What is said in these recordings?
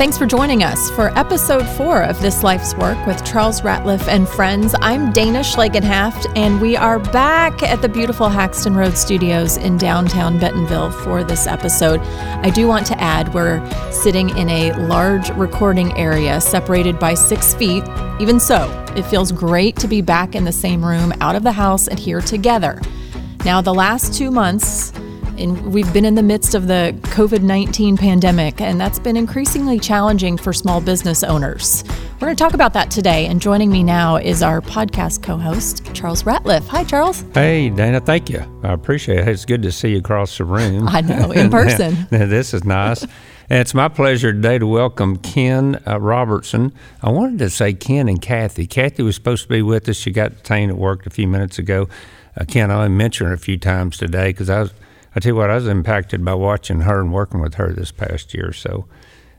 Thanks for joining us for episode four of This Life's Work with Charles Ratliff and friends. I'm Dana Schlagenhaft, and we are back at the beautiful Haxton Road Studios in downtown Bentonville for this episode. I do want to add we're sitting in a large recording area separated by six feet. Even so, it feels great to be back in the same room, out of the house, and here together. Now, the last two months, and we've been in the midst of the COVID 19 pandemic, and that's been increasingly challenging for small business owners. We're going to talk about that today, and joining me now is our podcast co host, Charles Ratliff. Hi, Charles. Hey, Dana, thank you. I appreciate it. It's good to see you across the room. I know, in person. this is nice. And it's my pleasure today to welcome Ken uh, Robertson. I wanted to say Ken and Kathy. Kathy was supposed to be with us. She got detained at work a few minutes ago. Uh, Ken, I mentioned her a few times today because I was I tell you what, I was impacted by watching her and working with her this past year. So,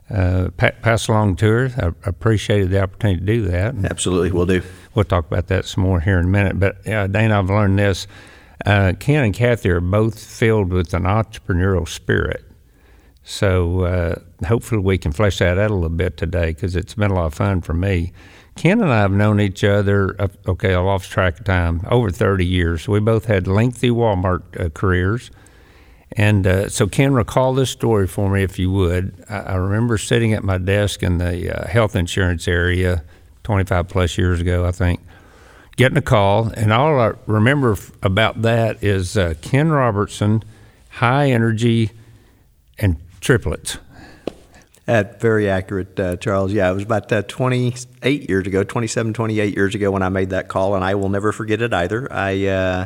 uh, pass along to her. I appreciated the opportunity to do that. Absolutely, we'll do. We'll talk about that some more here in a minute. But uh, Dana, I've learned this. Uh, Ken and Kathy are both filled with an entrepreneurial spirit. So uh, hopefully we can flesh that out a little bit today because it's been a lot of fun for me. Ken and I have known each other, okay, I lost track of time, over 30 years. We both had lengthy Walmart uh, careers. And uh, so, Ken, recall this story for me if you would. I, I remember sitting at my desk in the uh, health insurance area 25 plus years ago, I think, getting a call. And all I remember f- about that is uh, Ken Robertson, high energy, and triplets. That's very accurate, uh, Charles. Yeah, it was about uh, 28 years ago, 27, 28 years ago when I made that call, and I will never forget it either. I uh,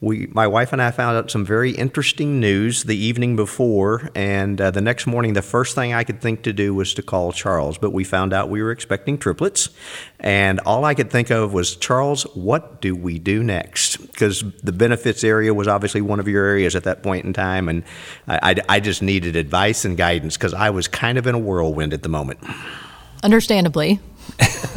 we, my wife and I found out some very interesting news the evening before, and uh, the next morning, the first thing I could think to do was to call Charles. But we found out we were expecting triplets, and all I could think of was, Charles, what do we do next? Because the benefits area was obviously one of your areas at that point in time, and I, I, I just needed advice and guidance because I was kind of in a whirlwind at the moment. Understandably.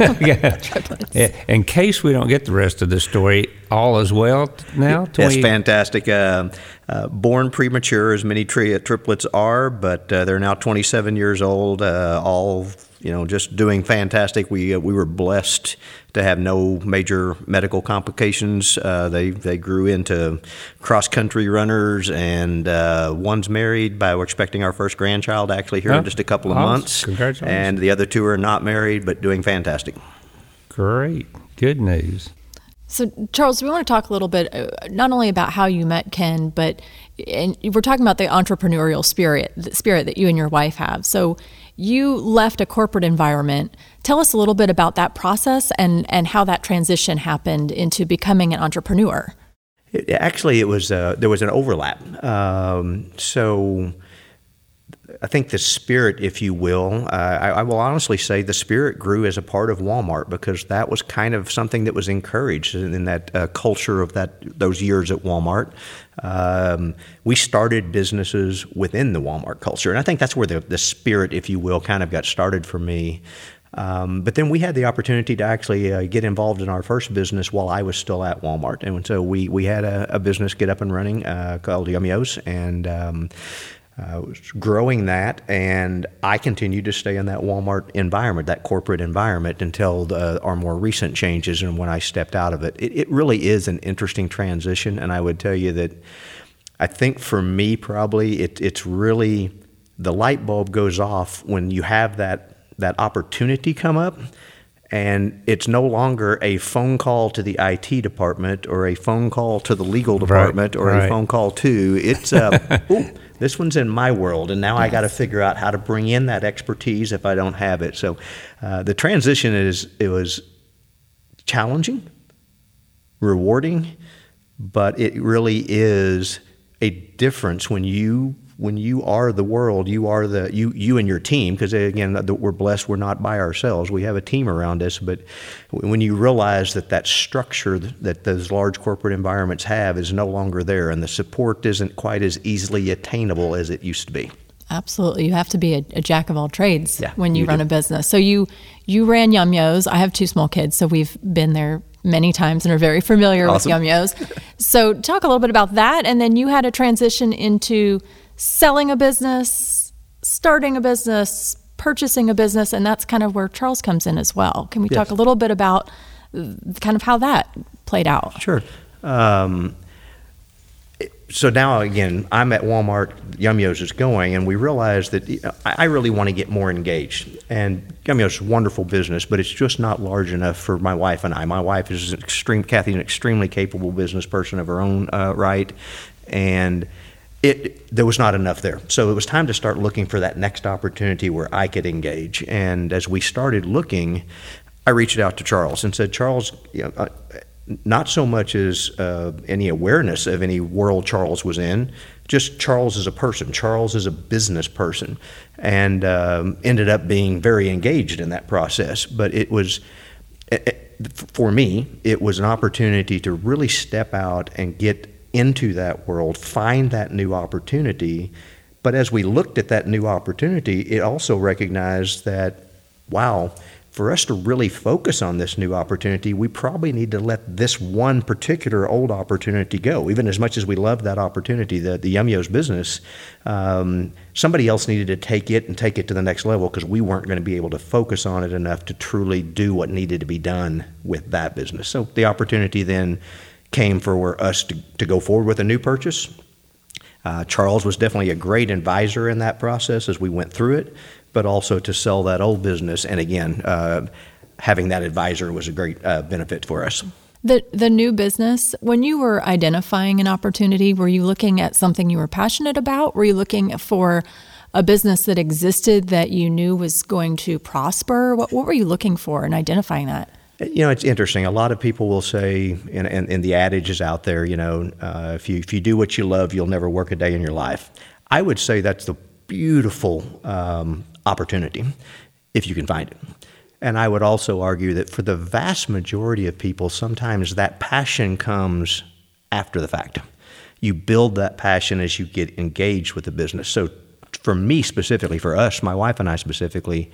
yeah. In case we don't get the rest of the story, all is well now. That's fantastic. Uh, uh, born premature, as many tri- triplets are, but uh, they're now 27 years old. Uh, all you know, just doing fantastic. We uh, we were blessed to have no major medical complications. Uh, they they grew into cross country runners, and uh, one's married. By we're expecting our first grandchild actually here oh, in just a couple of awesome. months. Congratulations! And the other two are not married, but doing fantastic. Great, good news. So, Charles, we want to talk a little bit uh, not only about how you met Ken, but and we're talking about the entrepreneurial spirit, the spirit that you and your wife have. So, you left a corporate environment. Tell us a little bit about that process and and how that transition happened into becoming an entrepreneur. It, actually, it was uh, there was an overlap. Um, so I think the spirit, if you will, uh, I, I, will honestly say the spirit grew as a part of Walmart because that was kind of something that was encouraged in that uh, culture of that those years at Walmart. Um, we started businesses within the Walmart culture, and I think that's where the, the spirit, if you will, kind of got started for me. Um, but then we had the opportunity to actually uh, get involved in our first business while I was still at Walmart, and so we we had a, a business get up and running uh, called Yummyos, and um, uh, was growing that, and I continued to stay in that Walmart environment, that corporate environment, until the, our more recent changes and when I stepped out of it. it. It really is an interesting transition, and I would tell you that I think for me, probably it, it's really the light bulb goes off when you have that that opportunity come up and it's no longer a phone call to the IT department or a phone call to the legal department right, or right. a phone call to it's uh, ooh, this one's in my world, and now yes. I got to figure out how to bring in that expertise if I don't have it. So uh, the transition is it was challenging, rewarding, but it really is a difference when you when you are the world, you are the you you and your team. Because eh, again, we're blessed. We're not by ourselves. We have a team around us. But when you realize that that structure that those large corporate environments have is no longer there, and the support isn't quite as easily attainable as it used to be. Absolutely, you have to be a, a jack of all trades yeah, when you, you run do. a business. So you you ran Yum Yos. I have two small kids, so we've been there many times and are very familiar awesome. with Yum Yos. so talk a little bit about that, and then you had a transition into selling a business, starting a business, purchasing a business, and that's kind of where Charles comes in as well. Can we Yes. talk a little bit about uh, kind of how that played out? Sure. Um, so now again, I'm at Walmart. Yum Yo's is going, and we realize that I I really want to get more engaged. And Yum Yo's is a wonderful business, but it's just not large enough for my wife and I. My wife is an extreme. Kathy, an extremely capable business person of her own uh, right, and it there was not enough there. So it was time to start looking for that next opportunity where I could engage. And as we started looking, I reached out to Charles and said, Charles, you know, uh, not so much as uh, any awareness of any world Charles was in, just Charles as a person. Charles is a business person, and um, ended up being very engaged in that process. But it was, eh, eh, for me, it was an opportunity to really step out and get into that world, find that new opportunity. But as we looked at that new opportunity, it also recognized that, wow, for us to really focus on this new opportunity, we probably need to let this one particular old opportunity go. Even as much as we love that opportunity, the, the Yum Yo's business, um, somebody else needed to take it and take it to the next level because we weren't going to be able to focus on it enough to truly do what needed to be done with that business. So the opportunity then came for us to, to go forward with a new purchase. Uh, Charles was definitely a great advisor in that process as we went through it, but also to sell that old business. And again, uh, having that advisor was a great uh, benefit for us. The the new business, when you were identifying an opportunity, were you looking at something you were passionate about? Were you looking for a business that existed that you knew was going to prosper? What what were you looking for in identifying that? You know, it's interesting. A lot of people will say, and, and, and the adage is out there, you know, uh, if, you, if you do what you love, you'll never work a day in your life. I would say that's the beautiful um, opportunity if you can find it. And I would also argue that for the vast majority of people, sometimes that passion comes after the fact. You build that passion as you get engaged with the business. So, for me specifically, for us, my wife and I specifically,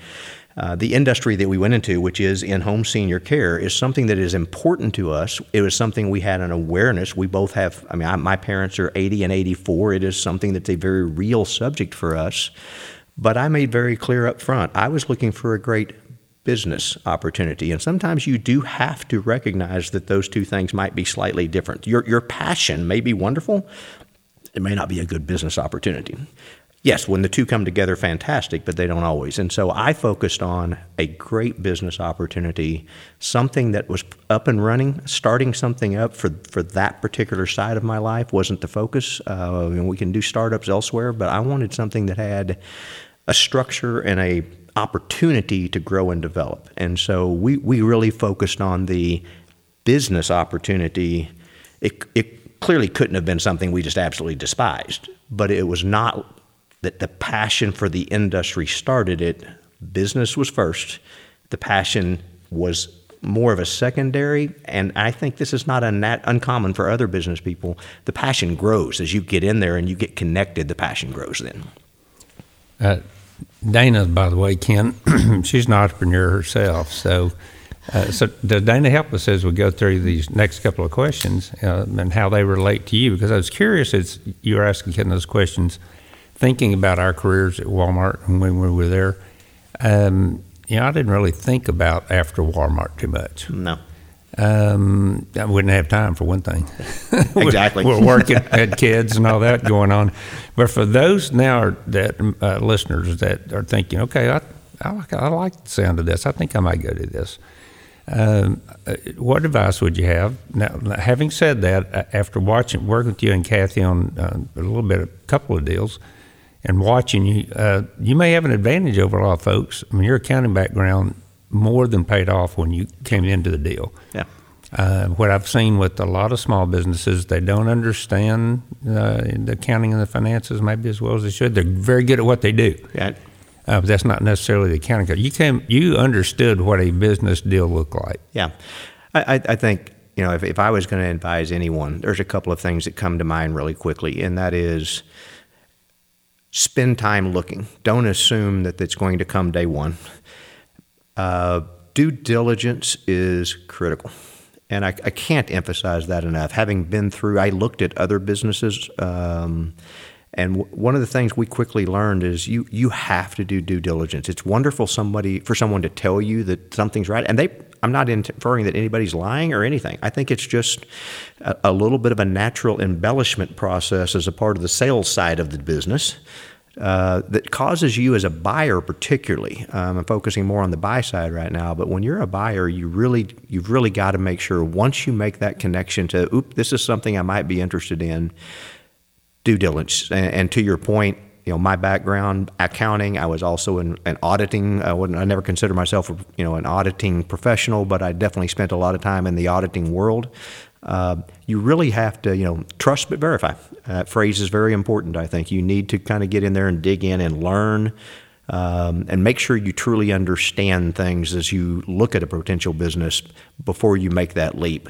uh, the industry that we went into, which is in home senior care, is something that is important to us. It was something we had an awareness. We both have, I mean, I, my parents are 80 and 84. It is something that's a very real subject for us. But I made very clear up front I was looking for a great business opportunity. And sometimes you do have to recognize that those two things might be slightly different. Your, your passion may be wonderful, it may not be a good business opportunity. Yes, when the two come together, fantastic, but they don't always. And so I focused on a great business opportunity, something that was up and running, starting something up for, for that particular side of my life wasn't the focus. Uh, we can do startups elsewhere, but I wanted something that had a structure and a opportunity to grow and develop. And so we, we really focused on the business opportunity. It, it clearly couldn't have been something we just absolutely despised, but it was not that the passion for the industry started it. Business was first. The passion was more of a secondary, and I think this is not unnat- uncommon for other business people. The passion grows as you get in there and you get connected. The passion grows then. Uh, Dana, by the way, Ken, she's an entrepreneur herself. So, uh, so does Dana help us as we go through these next couple of questions uh, and how they relate to you? Because I was curious as you were asking Ken those questions, thinking about our careers at Walmart and when we were there. Um, you know, I didn't really think about after Walmart too much. No. Um, I wouldn't have time for one thing. Exactly. we're, we're working, had kids and all that going on. But for those now that uh, listeners that are thinking, okay, I, I like I like the sound of this. I think I might go do this. Um, uh, what advice would you have? Now, having said that, after watching working with you and Kathy on uh, a little bit, a couple of deals, and watching you, uh, you may have an advantage over a lot of folks. I mean, your accounting background more than paid off when you came into the deal. Yeah. Uh, what I've seen with a lot of small businesses, they don't understand uh, the accounting and the finances maybe as well as they should. They're very good at what they do, Yeah. uh, but that's not necessarily the accounting. You came, you understood what a business deal looked like. Yeah, I, I, I think you know if, if I was going to advise anyone, there's a couple of things that come to mind really quickly, and that is spend time looking. Don't assume that it's going to come day one. Uh, due diligence is critical. And I, I can't emphasize that enough. Having been through, I looked at other businesses, um, And w- one of the things we quickly learned is you you have to do due diligence. It's wonderful somebody for someone to tell you that something's right, and they. I'm not inferring that anybody's lying or anything. I think it's just a, a little bit of a natural embellishment process as a part of the sales side of the business. Uh, that causes you as a buyer particularly um, i'm focusing more on the buy side right now but when you're a buyer you really you've really got to make sure once you make that connection to oop this is something i might be interested in due diligence and, and to your point you know my background accounting i was also in, in auditing I, I never considered myself you know an auditing professional but i definitely spent a lot of time in the auditing world uh, you really have to, you know, trust but verify. That phrase is very important, I think. You need to kind of get in there and dig in and learn um, and make sure you truly understand things as you look at a potential business before you make that leap.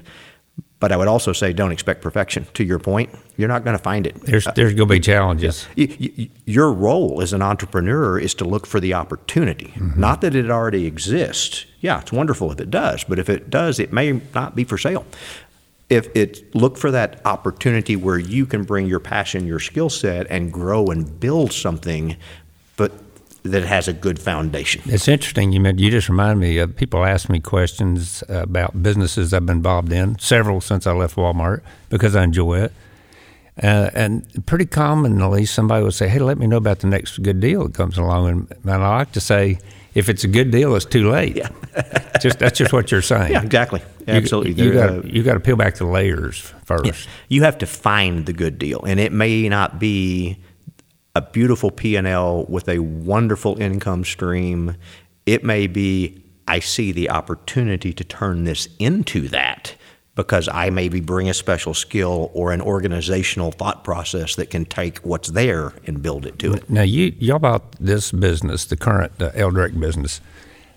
But I would also say don't expect perfection. To your point, you're not going to find it. There's, there's going to be challenges. You, you, your role as an entrepreneur is to look for the opportunity, mm-hmm. not that it already exists. Yeah, it's wonderful if it does, but if it does, it may not be for sale if it look for that opportunity where you can bring your passion, your skill set, and grow and build something, that has a good foundation. It's interesting. You you just remind me of people ask me questions about businesses I've been involved in, several since I left Walmart because I enjoy it. Uh, and pretty commonly, somebody will say, "Hey, let me know about the next good deal that comes along." And, and I like to say, if it's a good deal, it's too late. Yeah. just that's just what you're saying. Yeah, exactly. Absolutely. You, you got uh, to peel back the layers first. Yeah. You have to find the good deal, and it may not be a beautiful P and L with a wonderful income stream. It may be I see the opportunity to turn this into that because I maybe bring a special skill or an organizational thought process that can take what's there and build it to it. Now, you y'all bought this business, the current uh, Eldrect business.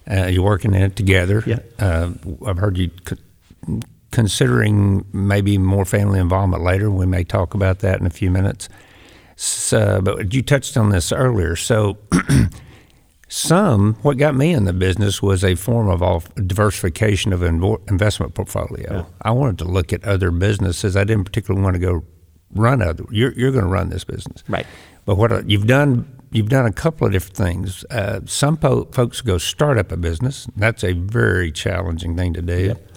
Uh, you're working in it together. Yeah. Uh, I've heard you c- considering maybe more family involvement later. We may talk about that in a few minutes. So, but you touched on this earlier. So. Some, what got me in the business was a form of diversification of investment portfolio. Yeah. I wanted to look at other businesses. I didn't particularly want to go run other. You're, you're going to run this business, right? But what you've done, you've done a couple of different things. Uh, some po- folks go start up a business. That's a very challenging thing to do. Yep.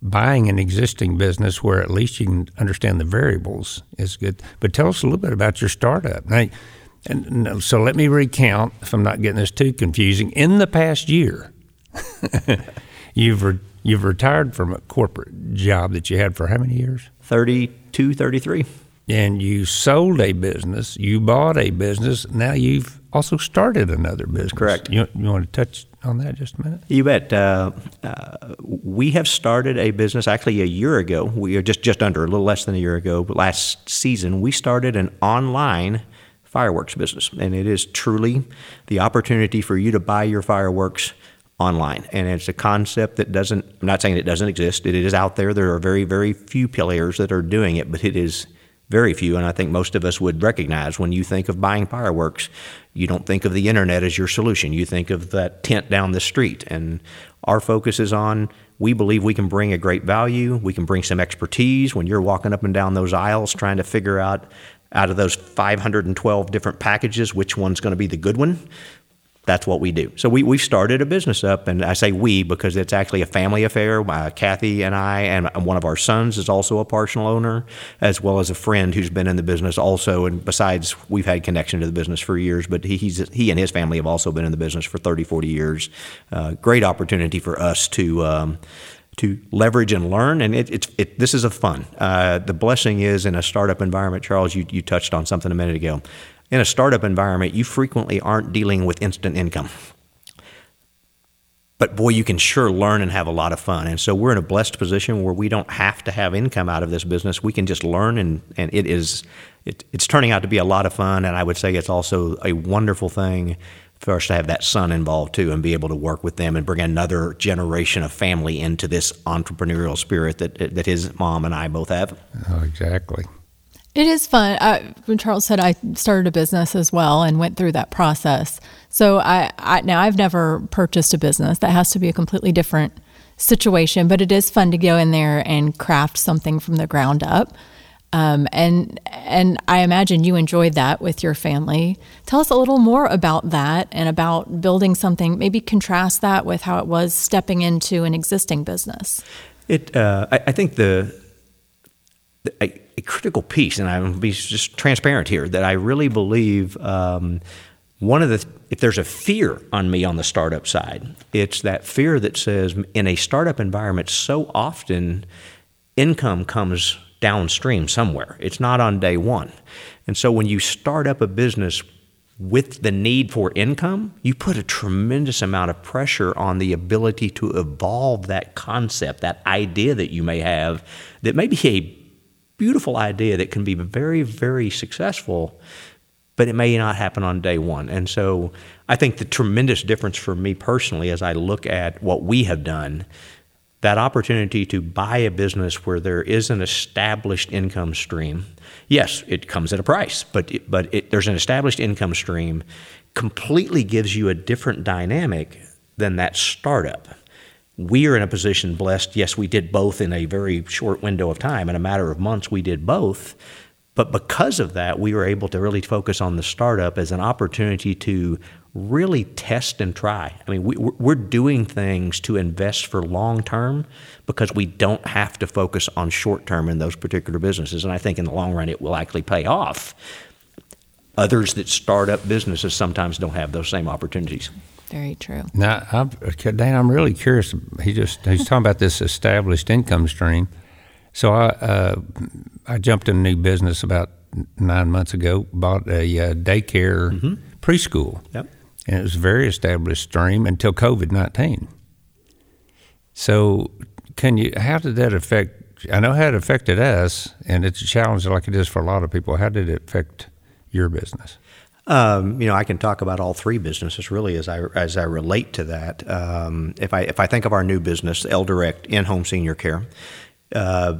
Buying an existing business where at least you can understand the variables is good. But tell us a little bit about your startup. Now, and so let me recount, if I'm not getting this too confusing. In the past year, you've re- you've retired from a corporate job that you had for how many years? 32, 33. And you sold a business, you bought a business, now you've also started another business. Correct. You, you want to touch on that just a minute? You bet. Uh, uh, we have started a business actually a year ago. We are just, just under, a little less than a year ago, but last season we started an online – fireworks business. And it is truly the opportunity for you to buy your fireworks online. And it's a concept that doesn't, I'm not saying it doesn't exist, it is out there. There are very, very few players that are doing it, but it is very few. And I think most of us would recognize when you think of buying fireworks, you don't think of the internet as your solution. You think of that tent down the street. And our focus is on we believe we can bring a great value. We can bring some expertise when you're walking up and down those aisles trying to figure out out of those 512 different packages, which one's going to be the good one? That's what we do. So we, we've started a business up, and I say we because it's actually a family affair. Uh, Kathy and I, and one of our sons is also a partial owner, as well as a friend who's been in the business also. And besides, we've had connection to the business for years, but he, he's, he and his family have also been in the business for 30, 40 years. Uh, great opportunity for us to. Um, to leverage and learn. And it, it's it, this is a fun. Uh, the blessing is in a startup environment, Charles. You, you touched on something a minute ago. In a startup environment, you frequently aren't dealing with instant income. But boy, you can sure learn and have a lot of fun. And so we're in a blessed position where we don't have to have income out of this business. We can just learn, and, and it is it, it's turning out to be a lot of fun. And I would say it's also a wonderful thing for us to have that son involved too and be able to work with them and bring another generation of family into this entrepreneurial spirit that that his mom and I both have. Oh, exactly. It is fun. Uh, when Charles said I started a business as well and went through that process. So I, I now I've never purchased a business. That has to be a completely different situation, but it is fun to go in there and craft something from the ground up. Um, and and I imagine you enjoyed that with your family. Tell us a little more about that and about building something. Maybe contrast that with how it was stepping into an existing business. It, uh, I, I, think the, the a, a, critical piece, and I'm be just transparent here, that I really believe um, one of the if there's a fear on me on the startup side, it's that fear that says in a startup environment, so often income comes downstream somewhere. It's not on day one. And so when you start up a business with the need for income, you put a tremendous amount of pressure on the ability to evolve that concept, that idea that you may have that may be a beautiful idea that can be very, very successful, but it may not happen on day one. And so I think the tremendous difference for me personally as I look at what we have done that opportunity to buy a business where there is an established income stream. Yes, it comes at a price, but it, but it, there's an established income stream completely gives you a different dynamic than that startup. We are in a position blessed. Yes, we did both in a very short window of time. In a matter of months, we did both. But because of that, we were able to really focus on the startup as an opportunity to really test and try. I mean, we, we're doing things to invest for long term because we don't have to focus on short term in those particular businesses. And I think in the long run, it will actually pay off. Others that start up businesses sometimes don't have those same opportunities. Very true. Now, I'm, Dan, I'm really curious. He just he's talking about this established income stream. So I uh, I jumped in a new business about nine months ago. Bought a uh, daycare mm-hmm. preschool. Yep and it was a very established stream until COVID 19. So, can you, how did that affect? I know how it affected us, and it's a challenge like it is for a lot of people. How did it affect your business? Um, you know, I can talk about all three businesses really as I as I relate to that. Um, if I if I think of our new business, L Direct in home senior care, uh,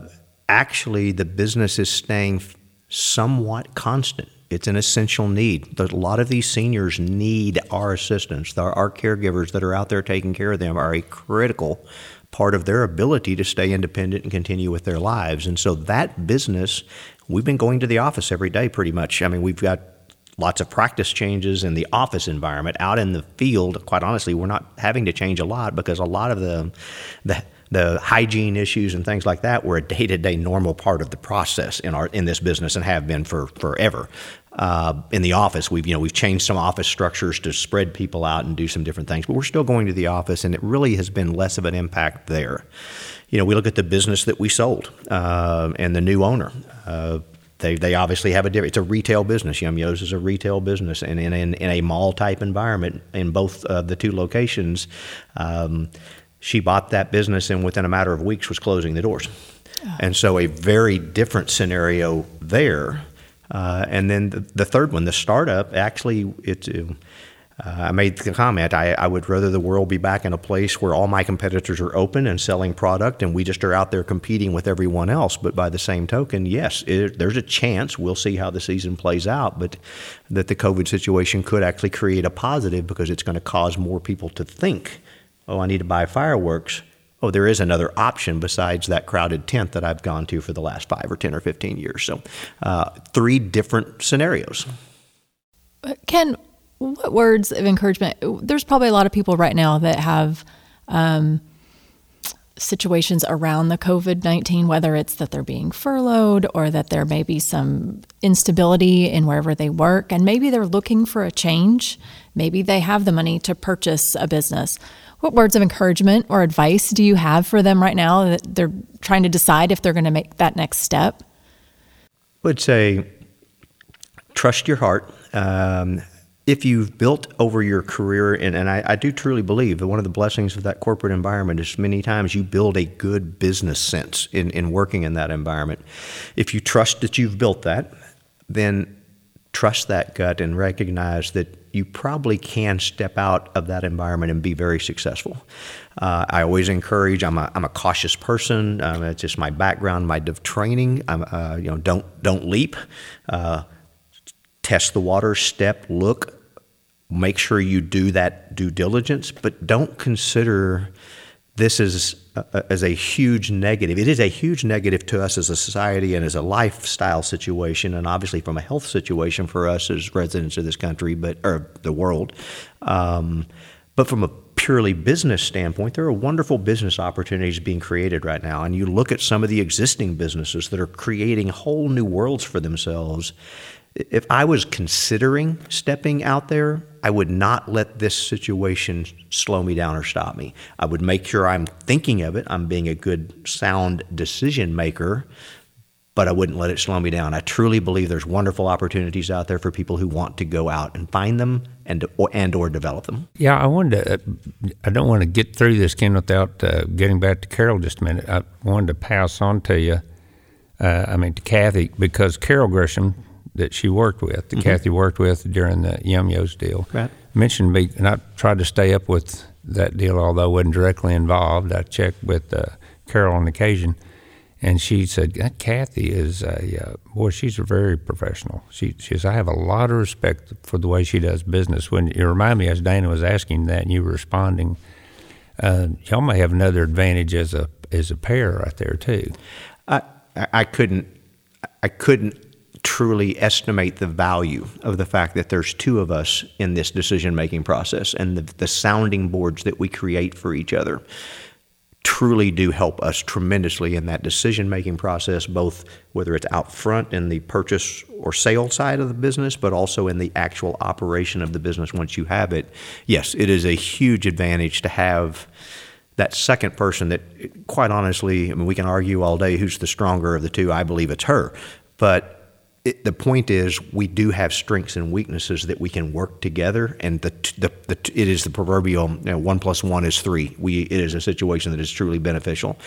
actually the business is staying somewhat constant it's an essential need. A lot of these seniors need our assistance. Our caregivers that are out there taking care of them are a critical part of their ability to stay independent and continue with their lives. And so that business, we've been going to the office every day pretty much. I mean, we've got lots of practice changes in the office environment. Out in the field, quite honestly, we're not having to change a lot because a lot of the the the hygiene issues and things like that were a day-to-day normal part of the process in our in this business and have been for forever. Uh, in the office, we've you know we've changed some office structures to spread people out and do some different things, but we're still going to the office, and it really has been less of an impact there. You know, we look at the business that we sold uh, and the new owner. Uh, they, they obviously have a different. It's a retail business. Yum Yo's is a retail business, and in, in, in a mall type environment in both uh, the two locations. Um, she bought that business and within a matter of weeks was closing the doors. Oh. And so a very different scenario there. Uh, and then the, the, third one, the startup, actually, it's. Uh, I made the comment I, I, would rather the world be back in a place where all my competitors are open and selling product and we just are out there competing with everyone else. But by the same token, yes, it, there's a chance, we'll see how the season plays out, but that the COVID situation could actually create a positive because it's going to cause more people to think oh, I need to buy fireworks. Oh, there is another option besides that crowded tent that I've gone to for the last five or 10 or 15 years. So, uh, three different scenarios. Ken, what words of encouragement? There's probably a lot of people right now that have um, situations around the COVID 19, whether it's that they're being furloughed or that there may be some instability in wherever they work, and maybe they're looking for a change. Maybe they have the money to purchase a business. What words of encouragement or advice do you have for them right now that they're trying to decide if they're going to make that next step? I would say trust your heart. Um, if you've built over your career, and, and I, I, do truly believe that one of the blessings of that corporate environment is many times you build a good business sense in, in working in that environment. If you trust that you've built that, then trust that gut and recognize that you probably can step out of that environment and be very successful. Uh, I always encourage. I'm a, I'm a cautious person. Um, it's just my background, my training. I'm, uh, you know, don't don't leap. Uh, test the water. Step. Look. Make sure you do that due diligence, but don't consider this is a, as a huge negative. It is a huge negative to us as a society and as a lifestyle situation, and obviously from a health situation for us as residents of this country, but or the world. Um, but from a purely business standpoint, there are wonderful business opportunities being created right now. And you look at some of the existing businesses that are creating whole new worlds for themselves. If I was considering stepping out there, I would not let this situation slow me down or stop me. I would make sure I'm thinking of it, I'm being a good, sound decision maker, but I wouldn't let it slow me down. I truly believe there's wonderful opportunities out there for people who want to go out and find them and or, and or develop them. Yeah, I wanted to. Uh, I don't want to get through this, Ken, without uh, getting back to Carol just a minute. I wanted to pass on to you. Uh, I mean to Kathy because Carol Grisham that she worked with, that mm-hmm. Kathy worked with during the Yum Yo's deal, right. mentioned me, and I tried to stay up with that deal, although I wasn't directly involved. I checked with uh, Carol on occasion and she said, "That Kathy is a uh, boy. She's a very professional. She, she says I have a lot of respect for the way she does business. When you remind me, as Dana was asking that, and you were responding, uh, y'all may have another advantage as a as a pair right there too. I I couldn't I couldn't truly estimate the value of the fact that there's two of us in this decision making process and the, the sounding boards that we create for each other truly do help us tremendously in that decision making process, both whether it's out front in the purchase or sale side of the business, but also in the actual operation of the business once you have it. Yes, it is a huge advantage to have that second person that, quite honestly, I mean, we can argue all day who's the stronger of the two. I believe it's her. But it, the point is, we do have strengths and weaknesses that we can work together, and the, the, the it is the proverbial you know, one plus one is three. We it is a situation that is truly beneficial.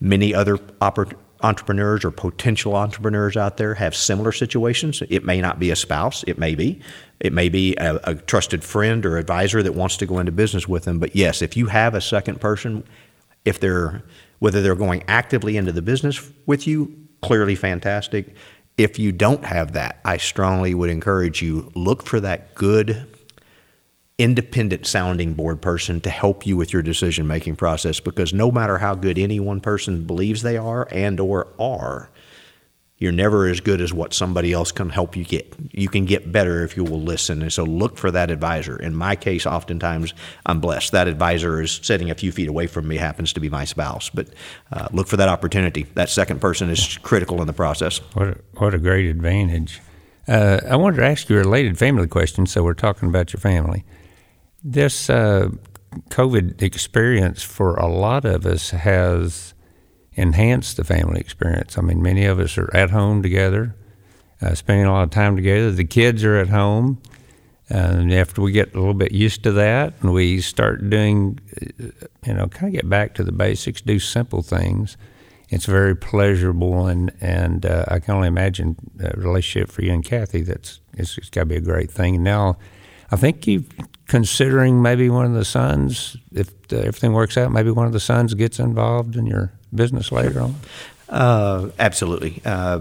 Many other oppor- entrepreneurs or potential entrepreneurs out there have similar situations. It may not be a spouse, it may be, it may be a, a trusted friend or advisor that wants to go into business with them. But yes, if you have a second person, if they're whether they're going actively into the business with you, clearly fantastic if you don't have that, I strongly would encourage you look for that good independent sounding board person to help you with your decision making process because no matter how good any one person believes they are and or are you're never as good as what somebody else can help you get. You can get better if you will listen. And so look for that advisor. In my case, oftentimes I'm blessed. That advisor is sitting a few feet away from me, happens to be my spouse. But uh, look for that opportunity. That second person is critical in the process. What a, what a great advantage. Uh, I wanted to ask you a related family question. So we're talking about your family. This uh, COVID experience for a lot of us has enhance the family experience. I mean, many of us are at home together, uh, spending a lot of time together. The kids are at home. And after we get a little bit used to that and we start doing, you know, kind of get back to the basics, do simple things, it's very pleasurable. And, and uh, I can only imagine a relationship for you and Kathy that's it's, it's got to be a great thing. Now, I think you're considering maybe one of the sons, if everything works out, maybe one of the sons gets involved in your business later on? Uh, absolutely. Uh,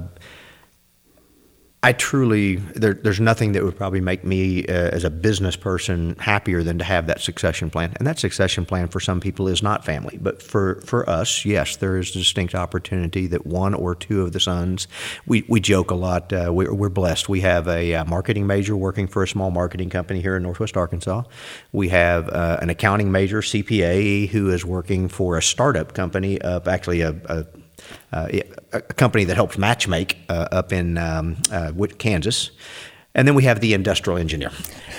I truly, there, there's nothing that would probably make me uh, as a business person happier than to have that succession plan. And that succession plan for some people is not family. But for, for us, yes, there is a distinct opportunity that one or two of the sons, we, we joke a lot. Uh, we're, we're, blessed. We have a, a, uh, marketing major working for a small marketing company here in Northwest Arkansas. We have uh, an accounting major, CPA, who is working for a startup company, of actually a, a a company that helps matchmake uh, up in um, uh, Kansas. And then we have the industrial engineer.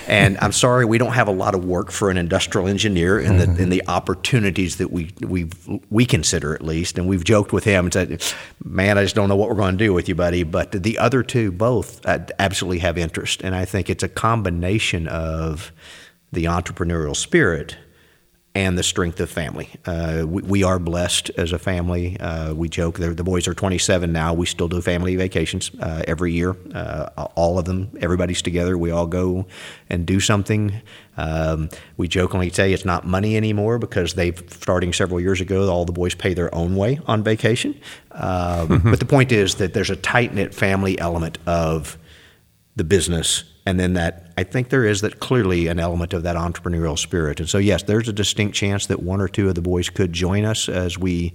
And I'm sorry, we don't have a lot of work for an industrial engineer in the in the opportunities that we we we consider at least. And we've joked with him and said, "Man, I just don't know what we're going to do with you, buddy." But the other two both absolutely have interest, and I think it's a combination of the entrepreneurial spirit and the strength of family. Uh, we, we, are blessed as a family. Uh, we joke the boys are 27 now. We still do family vacations uh, every year. Uh, all of them, everybody's together. We all go and do something. Um, we jokingly say it's not money anymore because they've starting several years ago. All the boys pay their own way on vacation. Um, but the point is that there's a tight knit family element of the business and then that I think there is that clearly an element of that entrepreneurial spirit. And so yes, there's a distinct chance that one or two of the boys could join us as we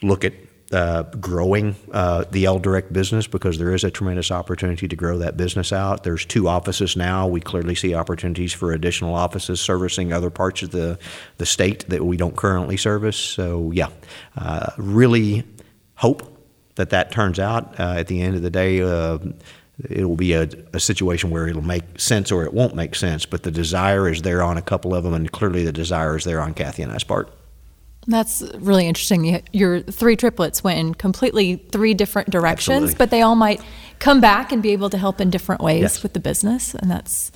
look at uh, growing uh, the L Direct business because there is a tremendous opportunity to grow that business out. There's two offices now. We clearly see opportunities for additional offices servicing other parts of the, the state that we don't currently service. So, yeah, uh, really hope that that turns out. Uh, at the end of the day, uh, it will be a, a, situation where it'll make sense or it won't make sense, but the desire is there on a couple of them, and clearly the desire is there on Kathy and I's part. That's really interesting. Your three triplets went in completely three different directions, Absolutely. but they all might come back and be able to help in different ways Yes. with the business, and that's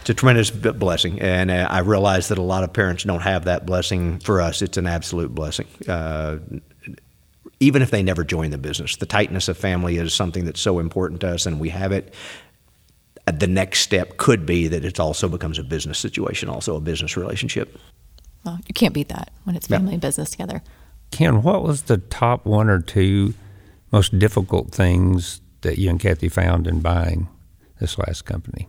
It's a tremendous blessing, and uh, I realize that a lot of parents don't have that blessing. For us, it's an absolute blessing. Uh, even if they never join the business, the tightness of family is something that's so important to us, and we have it. Uh, The next step could be that it also becomes a business situation, also a business relationship. well, you can't beat that when it's Yeah. family and business together. Ken, what was the top one or two most difficult things that you and Kathy found in buying this last company?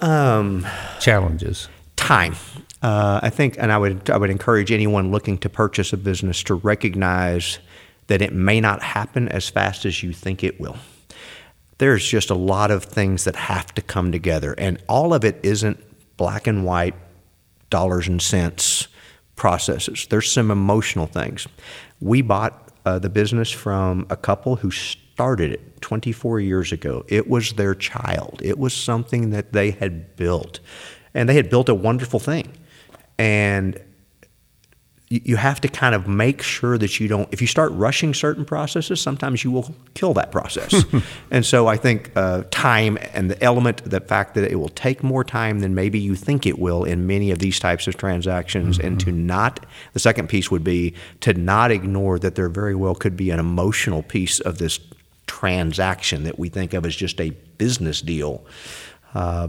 Um, Challenges. time. Uh, I think, and I would I would encourage anyone looking to purchase a business to recognize that it may not happen as fast as you think it will. There's just a lot of things that have to come together, and all of it isn't black and white, dollars and cents processes. There's some emotional things. We bought uh, the business from a couple who started it 24 years ago. It was their child. It was something that they had built, and they had built a wonderful thing. And you have to kind of make sure that you don't if you start rushing certain processes sometimes you will kill that process. And so i think uh, time and the element the fact that it will take more time than maybe you think it will in many of these types of transactions and to not the second piece would be to not ignore that there very well could be an emotional piece of this transaction that we think of as just a business deal. Uh,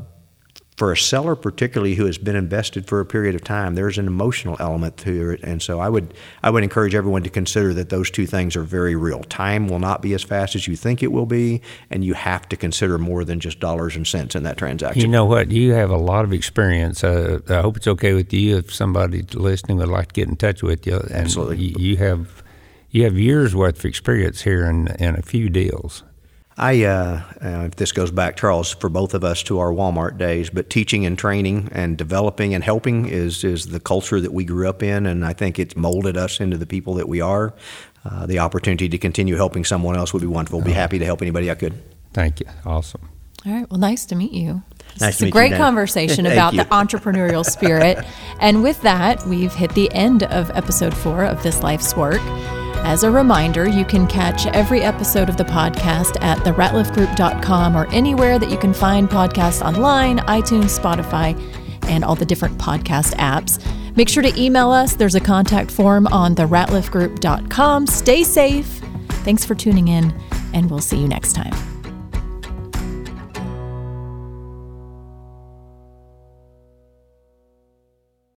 for a seller particularly who has been invested for a period of time there's an emotional element to it and so i would i would encourage everyone to consider that those two things are very real time will not be as fast as you think it will be and you have to consider more than just dollars and cents in that transaction You know what? You have a lot of experience. Uh, I hope it's okay with you if somebody listening would like to get in touch with you. And Absolutely. You, you have you have years worth of experience here in in a few deals. I, uh, uh, if this goes back, Charles, for both of us to our Walmart days, but teaching and training and developing and helping is, is the culture that we grew up in, and I think it's molded us into the people that we are. Uh, the opportunity to continue helping someone else would be wonderful. Be happy to help anybody I could. Thank you. Awesome. All right. Well, nice to meet you. Nice it's to a meet you, great Dan. conversation about you. the entrepreneurial spirit. and with that, we've hit the end of episode four of This Life's Work. As a reminder, you can catch every episode of the podcast at theratliffgroup.com or anywhere that you can find podcasts online, iTunes, Spotify, and all the different podcast apps. Make sure to email us. There's a contact form on theratliffgroup.com. Stay safe. Thanks for tuning in, and we'll see you next time.